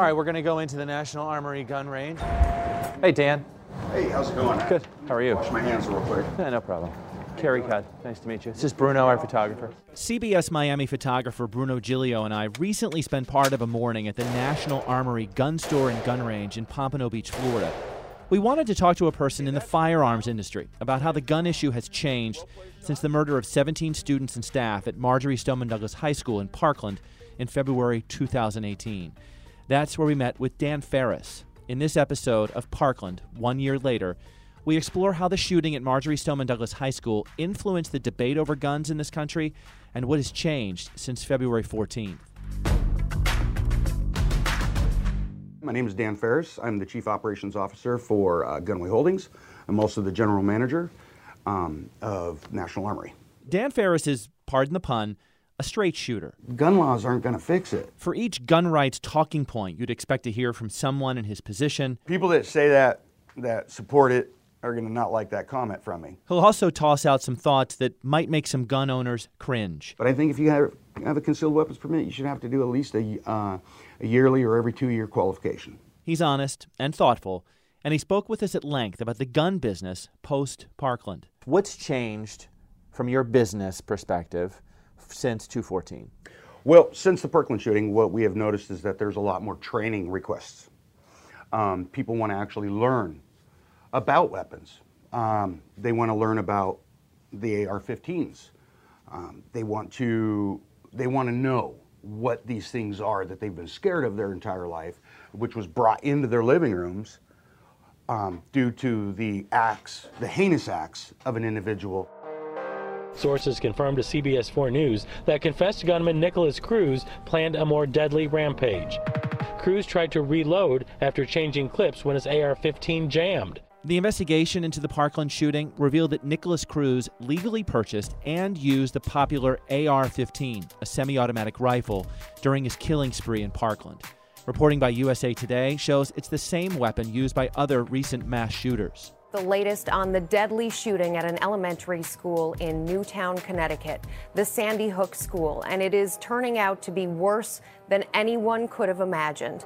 All right, we're going to go into the National Armory gun range. Hey, Dan. Hey, how's it going? Good. How are you? Wash my hands real quick. Yeah, no problem. Carey Codd, nice to meet you. This is Bruno, our photographer. CBS Miami photographer Bruno Giglio and I recently spent part of a morning at the National Armory gun store and gun range in Pompano Beach, Florida. We wanted to talk to a person in the firearms industry about how the gun issue has changed since the murder of 17 students and staff at Marjory Stoneman Douglas High School in Parkland in February 2018. That's where we met with Dan Ferris. In this episode of Parkland, one year later, we explore how the shooting at Marjory Stoneman Douglas High School influenced the debate over guns in this country and what has changed since February 14th. My name is Dan Ferris. I'm the Chief Operations Officer for uh, Gunway Holdings. I'm also the General Manager um, of National Armory. Dan Ferris is, pardon the pun, a straight shooter. Gun laws aren't going to fix it. For each gun rights talking point you'd expect to hear from someone in his position, People that say that that support it are going to not like that comment from me. he'll also toss out some thoughts that might make some gun owners cringe. But I think if you have, have a concealed weapons permit, you should have to do at least a, uh, a yearly or every two year qualification. He's honest and thoughtful, and he spoke with us at length about the gun business post Parkland. What's changed from your business perspective since 214? Well, since the Parkland shooting, what we have noticed is that there's a lot more training requests. Um, people want to actually learn about weapons. Um, they want to learn about the AR-15s. Um, they want to they want to know what these things are that they've been scared of their entire life, which was brought into their living rooms um, due to the acts, the heinous acts of an individual. Sources confirmed to CBS 4 News that confessed gunman Nikolas Cruz planned a more deadly rampage. Cruz tried to reload after changing clips when his AR 15 jammed. The investigation into the Parkland shooting revealed that Nikolas Cruz legally purchased and used the popular AR 15, a semi automatic rifle, during his killing spree in Parkland. Reporting by USA Today shows it's the same weapon used by other recent mass shooters. The latest on the deadly shooting at an elementary school in Newtown, Connecticut, the Sandy Hook School, and it is turning out to be worse than anyone could have imagined.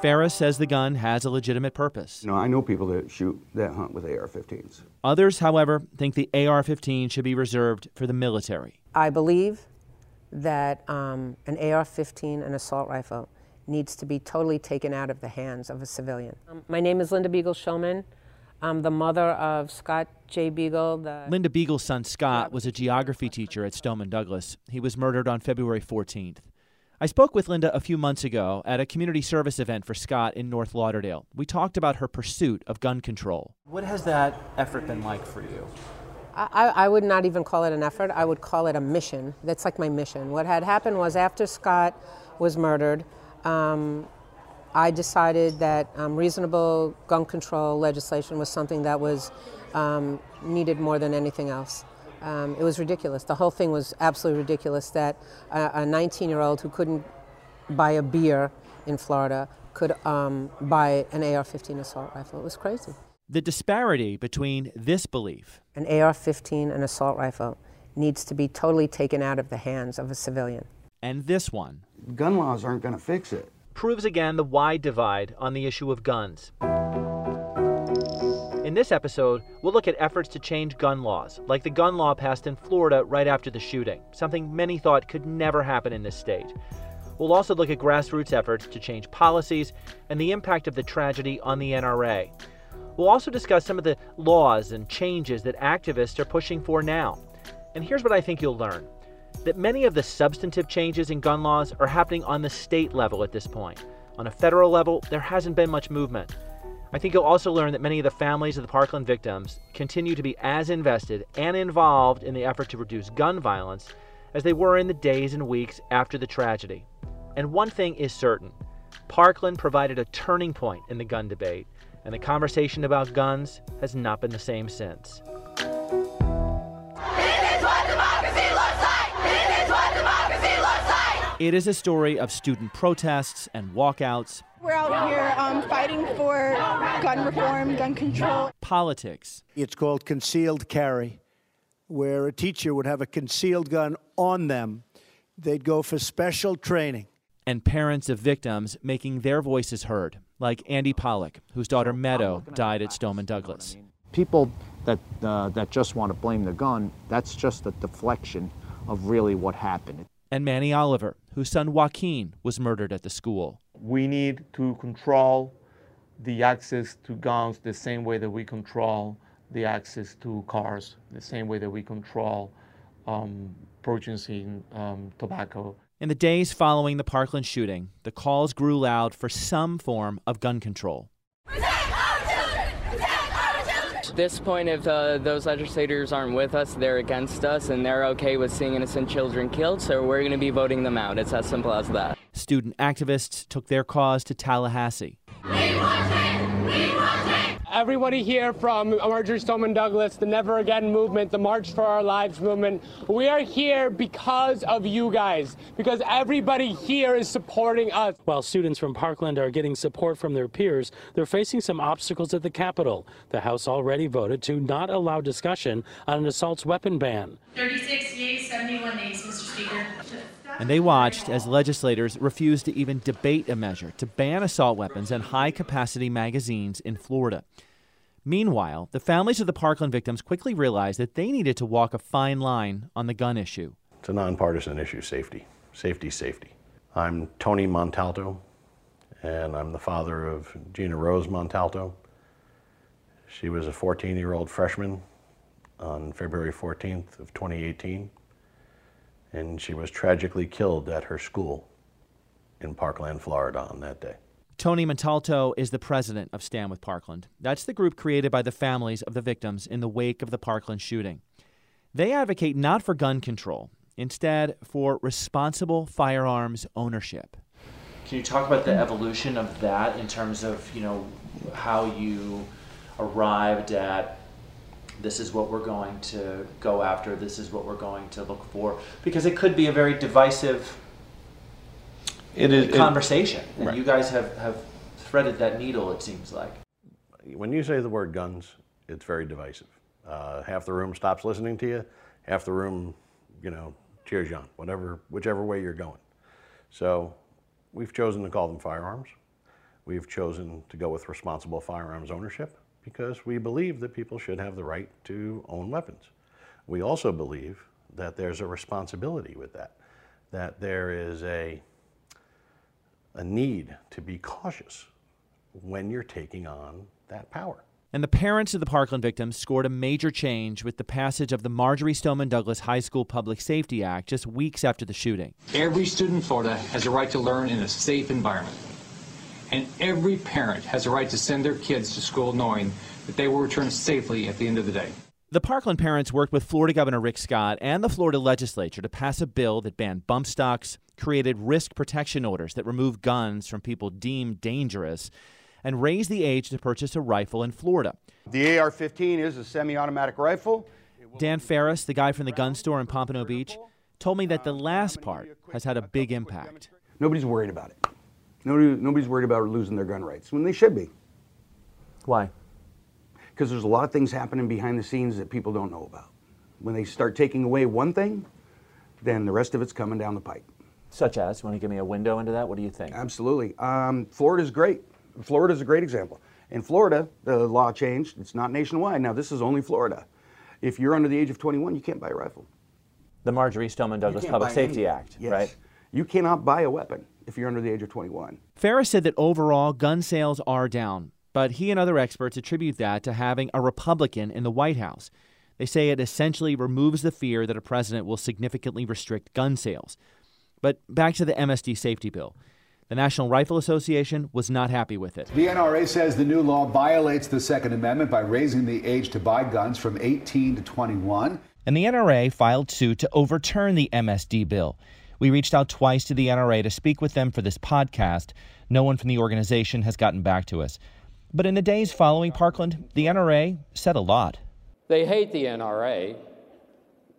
Ferris says the gun has a legitimate purpose. You know, I know people that shoot that hunt with AR-15s. Others, however, think the AR 15 should be reserved for the military. I believe that um, an AR 15, an assault rifle, needs to be totally taken out of the hands of a civilian. Um, my name is Linda Beigel Schulman. I'm the mother of Scott J. Beigel. The Linda Beigel's son Scott was a geography teacher at Stoneman Douglas. He was murdered on February 14th. I spoke with Linda a few months ago at a community service event for Scott in North Lauderdale. We talked about her pursuit of gun control. What has that effort been like for you? I, I would not even call it an effort. I would call it a mission. That's like my mission. What had happened was after Scott was murdered, um, I decided that um, reasonable gun control legislation was something that was um, needed more than anything else. Um, it was ridiculous. The whole thing was absolutely ridiculous that a 19 year old who couldn't buy a beer in Florida could um, buy an AR 15 assault rifle. It was crazy. The disparity between this belief An AR 15, an assault rifle, needs to be totally taken out of the hands of a civilian. and this one Gun laws aren't going to fix it. proves again the wide divide on the issue of guns. In this episode, we'll look at efforts to change gun laws, like the gun law passed in Florida right after the shooting, something many thought could never happen in this state. We'll also look at grassroots efforts to change policies and the impact of the tragedy on the NRA. We'll also discuss some of the laws and changes that activists are pushing for now. And here's what I think you'll learn that many of the substantive changes in gun laws are happening on the state level at this point. On a federal level, there hasn't been much movement. I think you'll also learn that many of the families of the Parkland victims continue to be as invested and involved in the effort to reduce gun violence as they were in the days and weeks after the tragedy. And one thing is certain Parkland provided a turning point in the gun debate, and the conversation about guns has not been the same since. It is a story of student protests and walkouts, We're out here um, fighting for gun reform, gun control. politics, It's called concealed carry, where a teacher would have a concealed gun on them. They'd go for special training. and parents of victims making their voices heard, like Andy Pollack, whose daughter Meadow died at Stoneman Douglas. People that, uh, that just want to blame the gun, that's just a deflection of really what happened. And Manny Oliver, whose son Joaquin was murdered at the school. We need to control the access to guns the same way that we control the access to cars, the same way that we control um, purchasing um, tobacco. In the days following the Parkland shooting, the calls grew loud for some form of gun control. This point, if uh, those legislators aren't with us, they're against us, and they're okay with seeing innocent children killed, so we're going to be voting them out. It's as simple as that. Student activists took their cause to Tallahassee. Everybody here from Marjory Stoneman Douglas, the Never Again movement, the March for Our Lives movement, we are here because of you guys, because everybody here is supporting us. While students from Parkland are getting support from their peers, they're facing some obstacles at the Capitol. The House already voted to not allow discussion on an assault weapon ban. 36 yeas, 71 nays, Mr. Speaker. And they watched as legislators refused to even debate a measure to ban assault weapons and high capacity magazines in Florida. Meanwhile, the families of the Parkland victims quickly realized that they needed to walk a fine line on the gun issue. It's a nonpartisan issue safety. Safety, safety. I'm Tony Montalto, and I'm the father of Gina Rose Montalto. She was a 14 year old freshman on February 14th of 2018, and she was tragically killed at her school in Parkland, Florida on that day. Tony Montalto is the president of Stand with Parkland. That's the group created by the families of the victims in the wake of the Parkland shooting. They advocate not for gun control, instead, for responsible firearms ownership. Can you talk about the evolution of that in terms of, you know, how you arrived at this is what we're going to go after, this is what we're going to look for? Because it could be a very divisive It is- it- conversation. and Right. you guys have, have threaded that needle, it seems like. When you say the word guns, it's very divisive. Uh, half the room stops listening to you, half the room, you know, cheers you on, whatever, whichever way you're going. So we've chosen to call them firearms. We've chosen to go with responsible firearms ownership because we believe that people should have the right to own weapons. We also believe that there's a responsibility with that, that there is a, a need to be cautious when you're taking on that power. And the parents of the Parkland victims scored a major change with the passage of the Marjory Stoneman Douglas High School Public Safety Act just weeks after the shooting. Every student in Florida has a right to learn in a safe environment. And every parent has a right to send their kids to school knowing that they will return safely at the end of the day. The Parkland parents worked with Florida Governor Rick Scott and the Florida legislature to pass a bill that banned bump stocks, created risk protection orders that remove guns from people deemed dangerous, and raised the age to purchase a rifle in Florida. The AR 15 is a semi automatic rifle. Dan Ferris, the guy from the gun store in Pompano Beach, told me that the last part has had a big impact. Nobody's worried about it. Nobody, nobody's worried about losing their gun rights when they should be. Why? Because there's a lot of things happening behind the scenes that people don't know about. When they start taking away one thing, then the rest of it's coming down the pipe. Such as, want to give me a window into that? What do you think? Absolutely. Um, Florida's great. Florida's a great example. In Florida, the law changed. It's not nationwide. Now, this is only Florida. If you're under the age of 21, you can't buy a rifle. The Marjory Stoneman You Douglas Public Safety anything. Act, Yes. right? You cannot buy a weapon if you're under the age of 21. Ferris said that overall gun sales are down, but he and other experts attribute that to having a Republican in the White House. They say it essentially removes the fear that a president will significantly restrict gun sales. But back to the MSD safety bill. The National Rifle Association was not happy with it. The NRA says the new law violates the Second Amendment by raising the age to buy guns from 18 to 21. And the NRA filed suit to overturn the MSD bill. We reached out twice to the NRA to speak with them for this podcast. No one from the organization has gotten back to us. But in the days following Parkland, the NRA said a lot. They hate the NRA.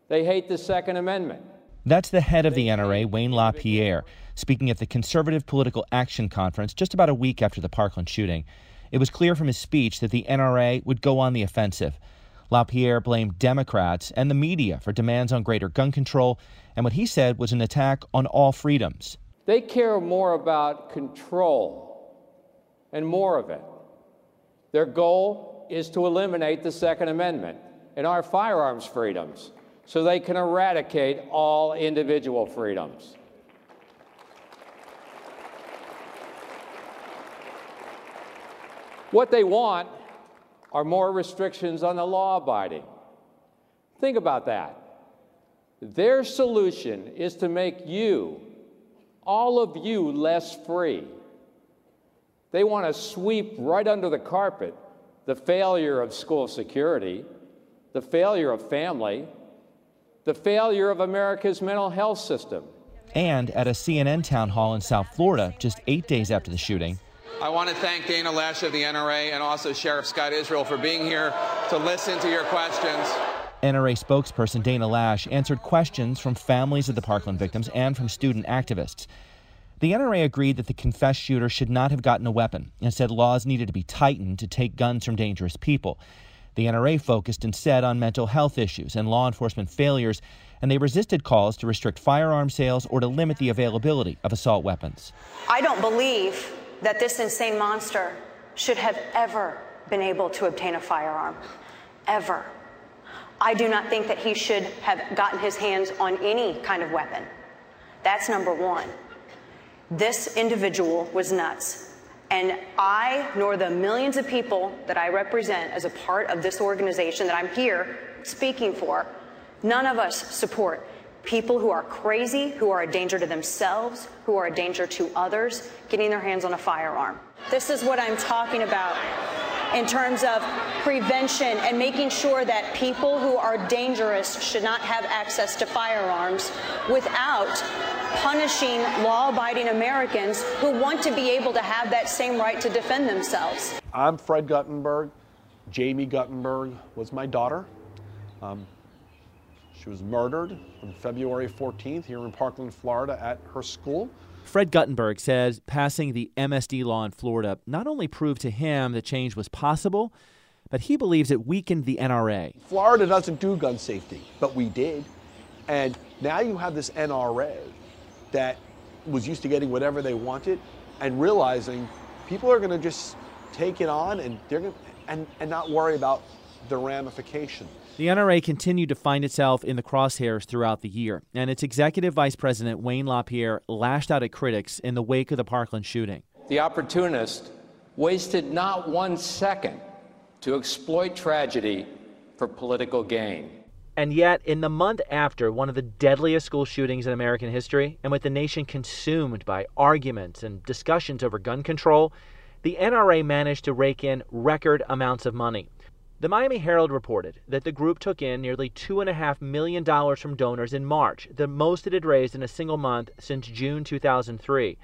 They hate the Second Amendment. That's the head of the NRA, Wayne LaPierre, speaking at the Conservative Political Action Conference just about a week after the Parkland shooting. It was clear from his speech that the NRA would go on the offensive. LaPierre blamed Democrats and the media for demands on greater gun control and what he said was an attack on all freedoms. They care more about control and more of it. Their goal is to eliminate the Second Amendment and our firearms freedoms so they can eradicate all individual freedoms. What they want are more restrictions on the law abiding. Think about that. Their solution is to make you, all of you, less free. They want to sweep right under the carpet the failure of school security, the failure of family, the failure of America's mental health system. And at a CNN town hall in South Florida, just eight days after the shooting, I want to thank Dana Loesch of the NRA and also Sheriff Scott Israel for being here to listen to your questions. NRA spokesperson Dana Loesch answered questions from families of the Parkland victims and from student activists. The NRA agreed that the confessed shooter should not have gotten a weapon and said laws needed to be tightened to take guns from dangerous people. The NRA focused instead on mental health issues and law enforcement failures, and they resisted calls to restrict firearm sales or to limit the availability of assault weapons. I don't believe that this insane monster should have ever been able to obtain a firearm. Ever. I do not think that he should have gotten his hands on any kind of weapon. That's number one. This individual was nuts. And I, nor the millions of people that I represent as a part of this organization that I'm here speaking for, none of us support people who are crazy, who are a danger to themselves, who are a danger to others, getting their hands on a firearm. This is what I'm talking about in terms of prevention and making sure that people who are dangerous should not have access to firearms without punishing law abiding Americans who want to be able to have that same right to defend themselves. I'm Fred Guttenberg. Jamie Guttenberg was my daughter. Um, she was murdered on February 14th here in Parkland, Florida, at her school. Fred Guttenberg says passing the MSD law in Florida not only proved to him that change was possible, but he believes it weakened the NRA. Florida doesn't do gun safety, but we did. And now you have this NRA that was used to getting whatever they wanted and realizing people are going to just take it on and they're going and, and not worry about the ramifications. The NRA continued to find itself in the crosshairs throughout the year, and its executive vice president, Wayne LaPierre, lashed out at critics in the wake of the Parkland shooting. The opportunist wasted not one second to exploit tragedy for political gain. And yet, in the month after one of the deadliest school shootings in American history, and with the nation consumed by arguments and discussions over gun control, the NRA managed to rake in record amounts of money. The Miami Herald reported that the group took in nearly $2.5 million from donors in March, the most it had raised in a single month since June 2003.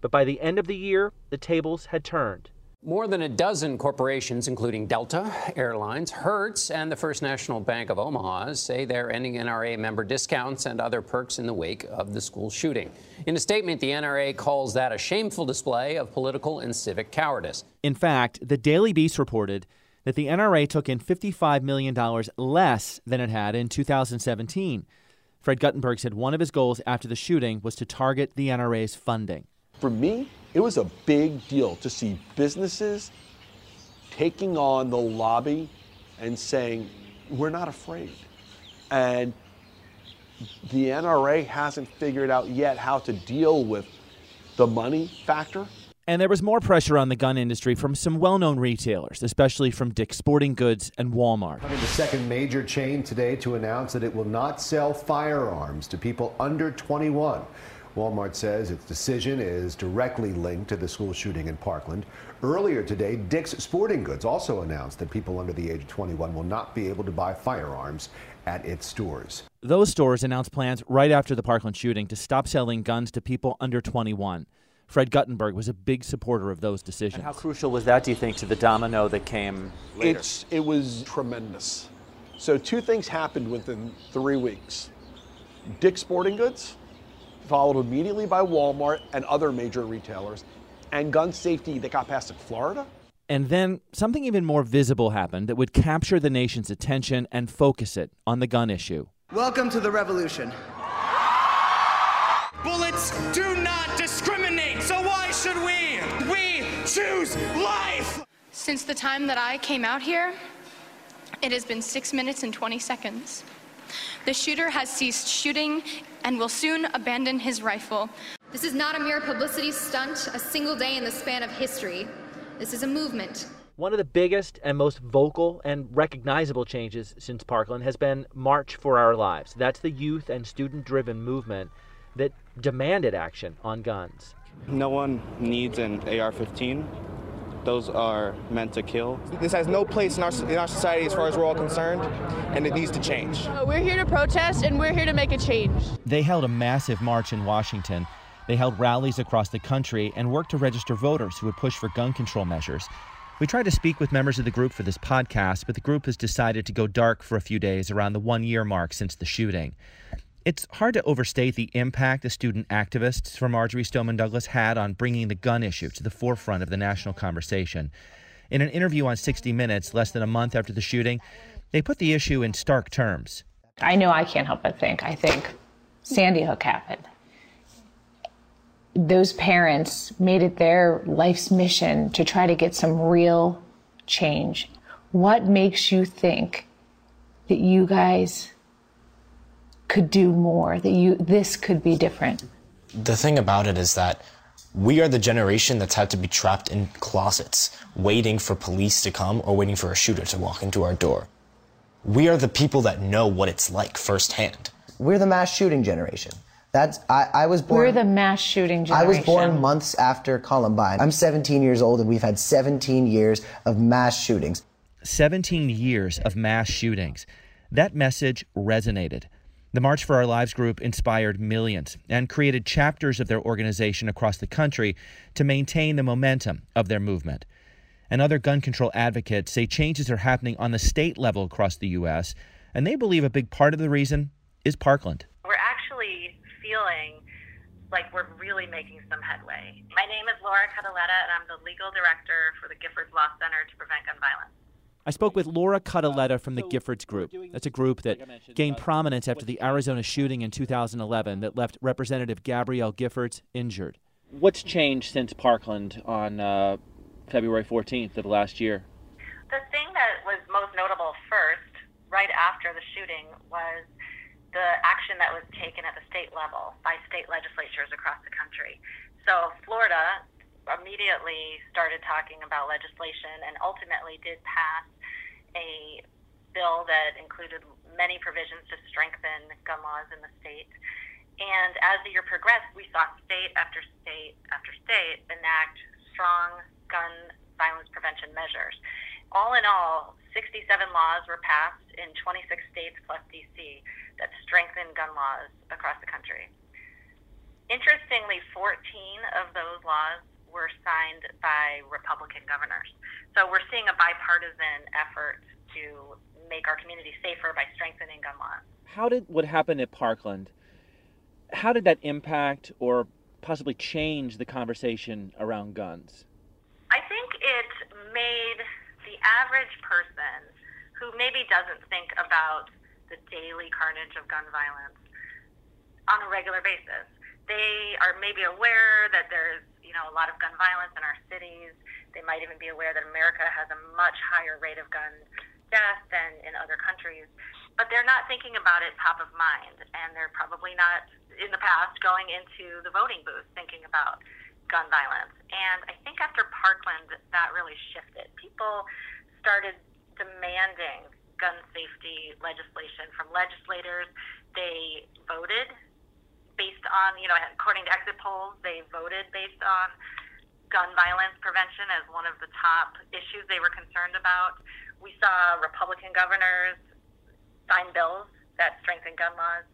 But by the end of the year, the tables had turned. More than a dozen corporations, including Delta Airlines, Hertz, and the First National Bank of Omaha, say they're ending NRA member discounts and other perks in the wake of the school shooting. In a statement, the NRA calls that a shameful display of political and civic cowardice. In fact, the Daily Beast reported that the NRA took in $55 million less than it had in 2017. Fred Guttenberg said one of his goals after the shooting was to target the NRA's funding. For me, it was a big deal to see businesses taking on the lobby and saying, we're not afraid. And the NRA hasn't figured out yet how to deal with the money factor and there was more pressure on the gun industry from some well known retailers, especially from Dick's Sporting Goods and Walmart. The second major chain today to announce that it will not sell firearms to people under 21. Walmart says its decision is directly linked to the school shooting in Parkland. Earlier today, Dick's Sporting Goods also announced that people under the age of 21 will not be able to buy firearms at its stores. Those stores announced plans right after the Parkland shooting to stop selling guns to people under 21. Fred Guttenberg was a big supporter of those decisions. And how crucial was that, do you think, to the domino that came later? It's, it was tremendous. So, two things happened within three weeks Dick's Sporting Goods, followed immediately by Walmart and other major retailers, and gun safety that got passed in Florida. And then something even more visible happened that would capture the nation's attention and focus it on the gun issue. Welcome to the revolution. Bullets do not discriminate. So why should we? We choose life. Since the time that I came out here, it has been six minutes and 20 seconds. The shooter has ceased shooting and will soon abandon his rifle. This is not a mere publicity stunt, a single day in the span of history. This is a movement. One of the biggest and most vocal and recognizable changes since Parkland has been March for Our Lives. That's the youth and student driven movement that demanded action on guns. No one needs an AR 15. Those are meant to kill. This has no place in our, in our society as far as we're all concerned, and it needs to change. Uh, we're here to protest and we're here to make a change. They held a massive march in Washington. They held rallies across the country and worked to register voters who would push for gun control measures. We tried to speak with members of the group for this podcast, but the group has decided to go dark for a few days around the one year mark since the shooting. It's hard to overstate the impact the student activists from Marjory Stoneman Douglas had on bringing the gun issue to the forefront of the national conversation. In an interview on 60 Minutes, less than a month after the shooting, they put the issue in stark terms. I know I can't help but think. I think Sandy Hook happened. Those parents made it their life's mission to try to get some real change. What makes you think that you guys could do more, that you this could be different? The thing about it is that we are the generation that's had to be trapped in closets, waiting for police to come or waiting for a shooter to walk into our door. We are the people that know what it's like firsthand. We're the mass shooting generation. That's I, I was born. We're the mass shooting generation. I was born months after Columbine. I'm 17 years old, and we've had 17 years of mass shootings. 17 years of mass shootings. That message resonated. The March for Our Lives group inspired millions and created chapters of their organization across the country to maintain the momentum of their movement. And other gun control advocates say changes are happening on the state level across the U.S., and they believe a big part of the reason is Parkland. We're actually feeling like we're really making some headway. My name is Laura Cutilletta, and I'm the legal director for the Giffords Law Center to Prevent Gun Violence. I spoke with Laura Cutilletta from the Giffords Group. That's a group that gained prominence after the Arizona shooting in 2011 that left Representative Gabrielle Giffords injured. What's changed since Parkland on uh, February 14th of last year? The thing that was most notable first, right after the shooting, was the action that was taken at the state level by state legislatures across the country. So, Florida immediately started talking about legislation and ultimately did pass a bill that included many provisions to strengthen gun laws in the state. And as the year progressed, we saw state after state after state enact strong gun violence prevention measures. All in all, 67 laws were passed in 26 states plus DC that strengthen gun laws across the country. Interestingly, 14 of those laws were signed by Republican governors. So we're seeing a bipartisan effort to make our community safer by strengthening gun laws. How did what happened at Parkland? How did that impact or possibly change the conversation around guns? I think it made the average person who maybe doesn't think about the daily carnage of gun violence on a regular basis. They are maybe aware that there's you know, a lot of gun violence in our cities. They might even be aware that America has a much higher rate of gun death than in other countries. But they're not thinking about it top of mind, and they're probably not in the past going into the voting booth thinking about gun violence. And I think after Parkland, that really shifted. People started demanding gun safety legislation from legislators. They voted based on, you know, according to exit polls, they voted based on gun violence prevention as one of the top issues they were concerned about. We saw Republican governors sign bills that strengthen gun laws.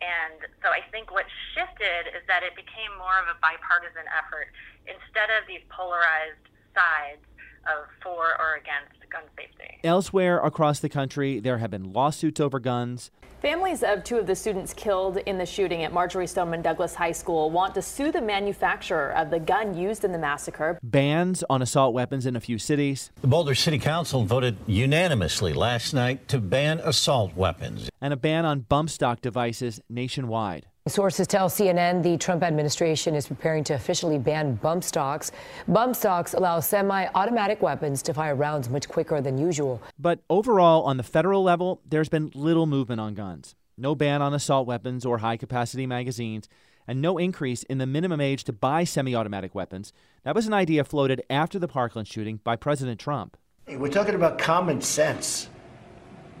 And so I think what shifted is that it became more of a bipartisan effort instead of these polarized sides of for or against gun safety. Elsewhere across the country, there have been lawsuits over guns. Families of two of the students killed in the shooting at Marjory Stoneman Douglas High School want to sue the manufacturer of the gun used in the massacre. Bans on assault weapons in a few cities. The Boulder City Council voted unanimously last night to ban assault weapons. And a ban on bump stock devices nationwide. Sources tell CNN the Trump administration is preparing to officially ban bump stocks. Bump stocks allow semi automatic weapons to fire rounds much quicker than usual. But overall, on the federal level, there's been little movement on guns. No ban on assault weapons or high capacity magazines, and no increase in the minimum age to buy semi automatic weapons. That was an idea floated after the Parkland shooting by President Trump. We're talking about common sense,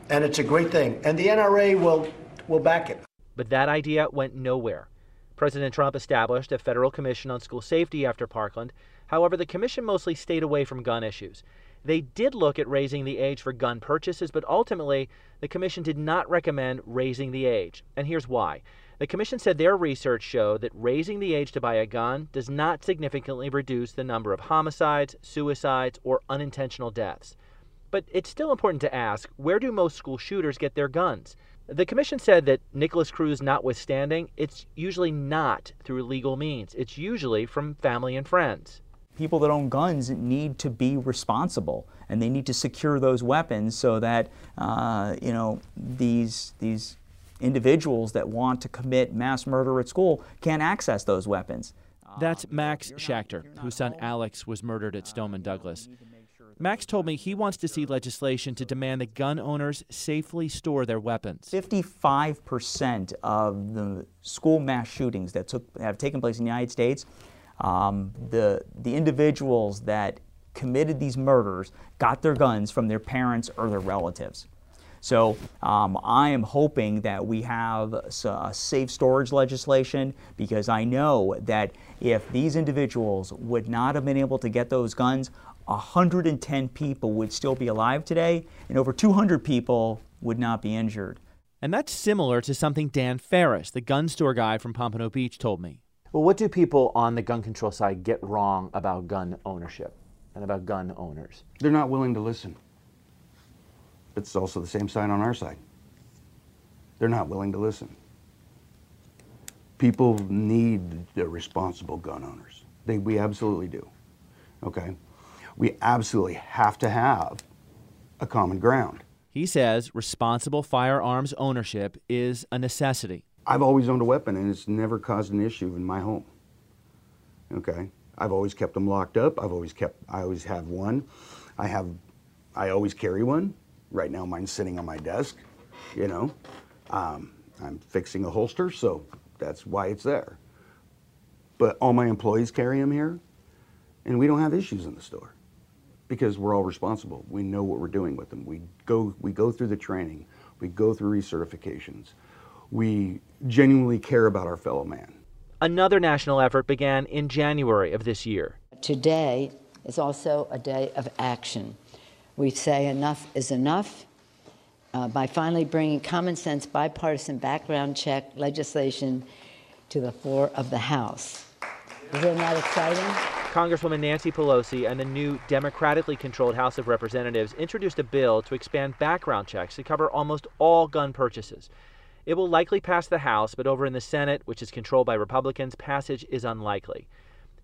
and it's a great thing. And the NRA will, will back it. But that idea went nowhere. President Trump established a federal commission on school safety after Parkland. However, the commission mostly stayed away from gun issues. They did look at raising the age for gun purchases, but ultimately, the commission did not recommend raising the age. And here's why. The commission said their research showed that raising the age to buy a gun does not significantly reduce the number of homicides, suicides, or unintentional deaths. But it's still important to ask where do most school shooters get their guns? The commission said that Nikolas Cruz notwithstanding, it's usually not through legal means. It's usually from family and friends. People that own guns need to be responsible, and they need to secure those weapons so that uh, you know these these individuals that want to commit mass murder at school can't access those weapons. That's Max Schachter, whose son Alex was murdered at Stoneman Douglas. Max told me he wants to see legislation to demand that gun owners safely store their weapons. 55% of the school mass shootings that took, have taken place in the United States, um, the, the individuals that committed these murders got their guns from their parents or their relatives. So um, I am hoping that we have a safe storage legislation because I know that if these individuals would not have been able to get those guns, 110 people would still be alive today, and over 200 people would not be injured. And that's similar to something Dan Ferris, the gun store guy from Pompano Beach, told me. Well, what do people on the gun control side get wrong about gun ownership and about gun owners? They're not willing to listen. It's also the same side on our side. They're not willing to listen. People need the responsible gun owners. They, we absolutely do. Okay? We absolutely have to have a common ground. He says responsible firearms ownership is a necessity. I've always owned a weapon and it's never caused an issue in my home. Okay? I've always kept them locked up. I've always kept I always have one. I have I always carry one. Right now mine's sitting on my desk, you know. Um, I'm fixing a holster, so that's why it's there. But all my employees carry them here, and we don't have issues in the store because we're all responsible. We know what we're doing with them. We go, we go through the training, we go through recertifications. We genuinely care about our fellow man. Another national effort began in January of this year. Today is also a day of action. We say enough is enough uh, by finally bringing common sense bipartisan background check legislation to the floor of the House. Isn't that exciting? Congresswoman Nancy Pelosi and the new democratically controlled House of Representatives introduced a bill to expand background checks to cover almost all gun purchases. It will likely pass the House, but over in the Senate, which is controlled by Republicans, passage is unlikely.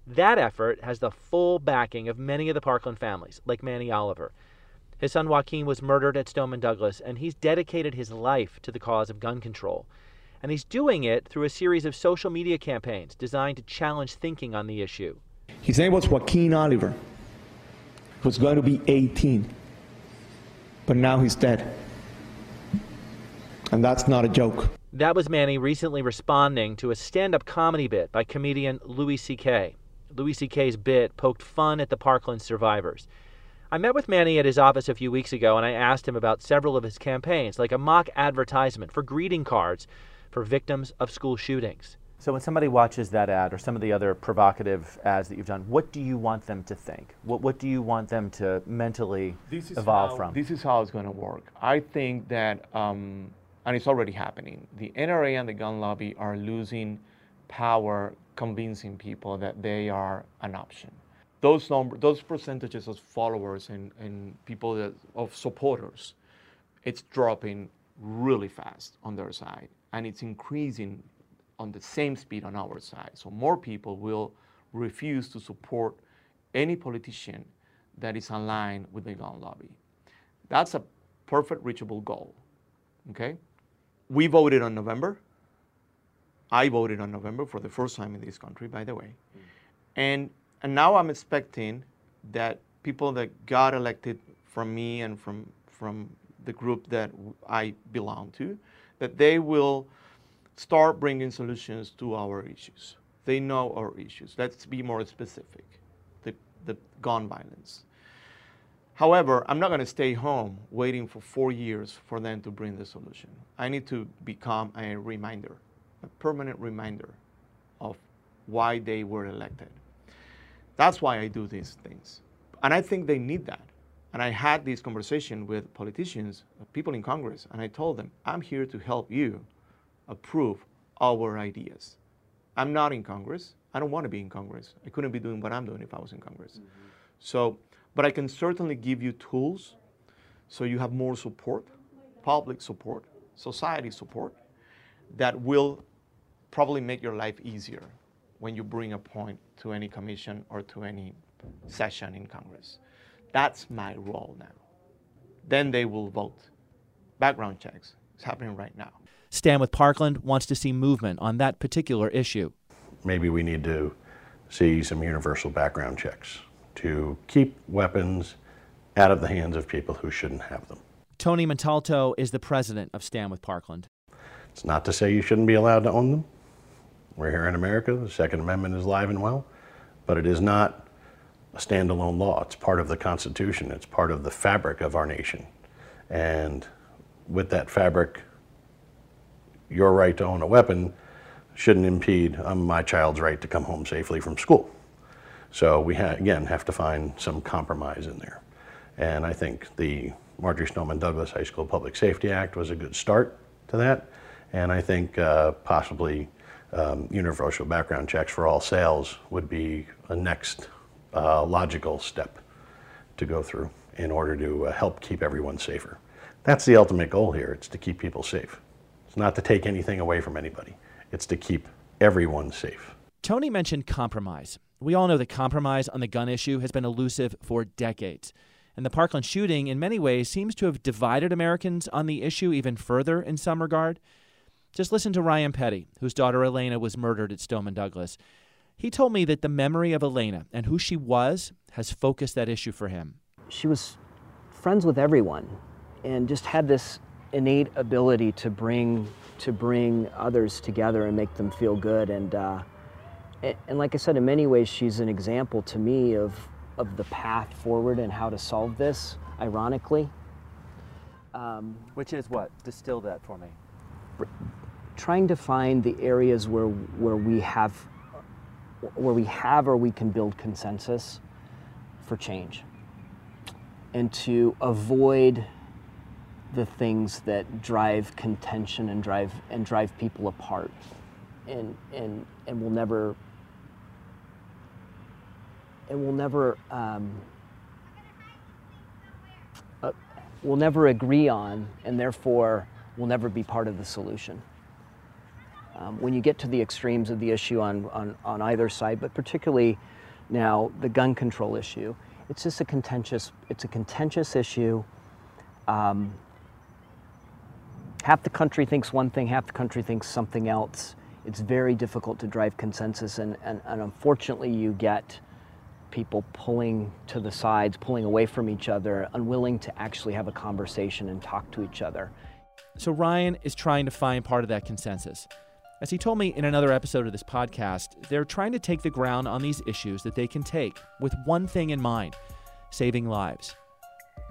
That effort has the full backing of many of the Parkland families, like Manny Oliver. His son Joaquin was murdered at Stoneman Douglas, and he's dedicated his life to the cause of gun control. And he's doing it through a series of social media campaigns designed to challenge thinking on the issue. His name was Joaquin Oliver. He was going to be 18. But now he's dead. And that's not a joke. That was Manny recently responding to a stand up comedy bit by comedian Louis C.K. Louis C.K.'s bit poked fun at the Parkland survivors. I met with Manny at his office a few weeks ago and I asked him about several of his campaigns, like a mock advertisement for greeting cards for victims of school shootings. So when somebody watches that ad or some of the other provocative ads that you've done, what do you want them to think? What, what do you want them to mentally evolve how, from? This is how it's going to work. I think that, um, and it's already happening, the NRA and the gun lobby are losing power convincing people that they are an option. Those number, those percentages of followers and, and people that, of supporters, it's dropping really fast on their side, and it's increasing on the same speed on our side. So more people will refuse to support any politician that is aligned with the gun lobby. That's a perfect reachable goal. Okay? We voted on November. I voted on November for the first time in this country, by the way. Mm. And, and now I'm expecting that people that got elected from me and from, from the group that I belong to, that they will start bringing solutions to our issues. They know our issues. Let's be more specific the, the gun violence. However, I'm not going to stay home waiting for four years for them to bring the solution. I need to become a reminder, a permanent reminder of why they were elected. That's why I do these things. And I think they need that. And I had this conversation with politicians, people in Congress, and I told them, I'm here to help you approve our ideas. I'm not in Congress. I don't want to be in Congress. I couldn't be doing what I'm doing if I was in Congress. Mm-hmm. So, but I can certainly give you tools so you have more support, public support, society support, that will probably make your life easier when you bring a point to any commission or to any session in Congress. That's my role now. Then they will vote. Background checks. It's happening right now. Stand with Parkland wants to see movement on that particular issue. Maybe we need to see some universal background checks to keep weapons out of the hands of people who shouldn't have them. Tony Montalto is the president of Stand with Parkland. It's not to say you shouldn't be allowed to own them. We're here in America. The Second Amendment is live and well, but it is not a standalone law. It's part of the Constitution. It's part of the fabric of our nation. And with that fabric your right to own a weapon shouldn't impede um, my child's right to come home safely from school. So we ha- again have to find some compromise in there. And I think the Marjory Stoneman Douglas High School Public Safety Act was a good start to that. And I think uh, possibly um, universal background checks for all sales would be a next uh, logical step to go through in order to uh, help keep everyone safer. That's the ultimate goal here. It's to keep people safe. It's not to take anything away from anybody, it's to keep everyone safe. Tony mentioned compromise. We all know that compromise on the gun issue has been elusive for decades. And the Parkland shooting, in many ways, seems to have divided Americans on the issue even further in some regard. Just listen to Ryan Petty, whose daughter Alaina was murdered at Stoneman Douglas. He told me that the memory of Alaina and who she was has focused that issue for him. She was friends with everyone and just had this innate ability to bring to bring others together and make them feel good. And uh, and like I said, in many ways, she's an example to me of of the path forward and how to solve this. Ironically, um, which is what distill that for me. Trying to find the areas where where we have where we have or we can build consensus for change, and to avoid the things that drive contention and drive and drive people apart. And and and will never and will never um, uh, will never agree on and therefore will never be part of the solution. Um, when you get to the extremes of the issue on, on, on either side but particularly now the gun control issue it's just a contentious it's a contentious issue. Um, half the country thinks one thing, half the country thinks something else. It's very difficult to drive consensus, and, and, and unfortunately, you get people pulling to the sides, pulling away from each other, unwilling to actually have a conversation and talk to each other. So, Ryan is trying to find part of that consensus. As he told me in another episode of this podcast, they're trying to take the ground on these issues that they can take with one thing in mind saving lives.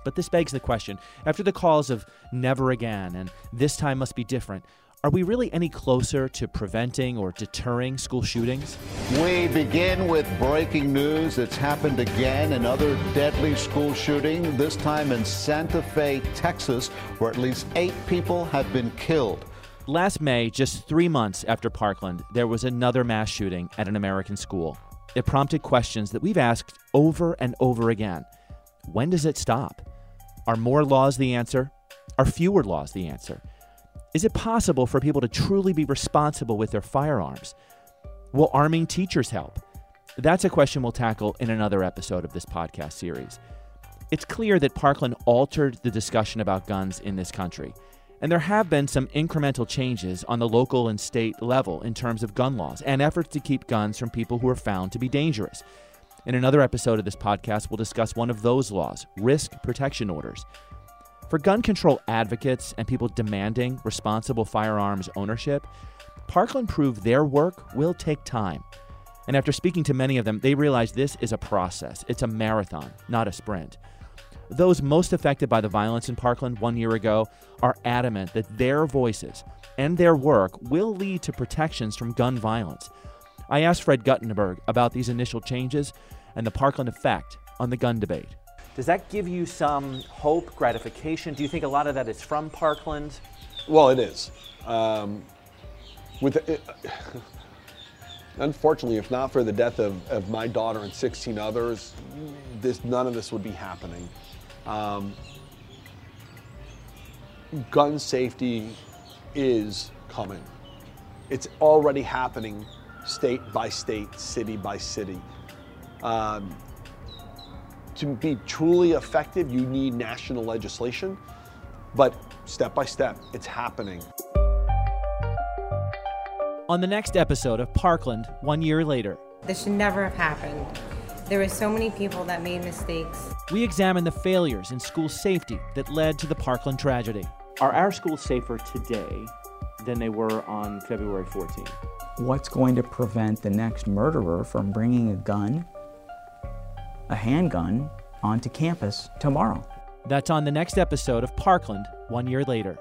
But this begs the question after the calls of never again and this time must be different, are we really any closer to preventing or deterring school shootings? We begin with breaking news. It's happened again, another deadly school shooting, this time in Santa Fe, Texas, where at least eight people have been killed. Last May, just three months after Parkland, there was another mass shooting at an American school. It prompted questions that we've asked over and over again. When does it stop? Are more laws the answer? Are fewer laws the answer? Is it possible for people to truly be responsible with their firearms? Will arming teachers help? That's a question we'll tackle in another episode of this podcast series. It's clear that Parkland altered the discussion about guns in this country, And there have been some incremental changes on the local and state level in terms of gun laws and efforts to keep guns from people who are found to be dangerous. In another episode of this podcast, we'll discuss one of those laws risk protection orders. For gun control advocates and people demanding responsible firearms ownership, Parkland proved their work will take time. And after speaking to many of them, they realize this is a process. It's a marathon, not a sprint. Those most affected by the violence in Parkland one year ago are adamant that their voices and their work will lead to protections from gun violence. I asked Fred Guttenberg about these initial changes and the Parkland effect on the gun debate. Does that give you some hope, gratification? Do you think a lot of that is from Parkland? Well, it is. Um, with it, unfortunately, if not for the death of, of my daughter and 16 others, this none of this would be happening. Um, gun safety is coming. It's already happening state by state, city by city. Um, to be truly effective, you need national legislation, but step by step, it's happening. On the next episode of Parkland, one year later, this should never have happened. There were so many people that made mistakes. We examine the failures in school safety that led to the Parkland tragedy. Are our schools safer today than they were on February 14th? What's going to prevent the next murderer from bringing a gun, a handgun, onto campus tomorrow? That's on the next episode of Parkland, one year later.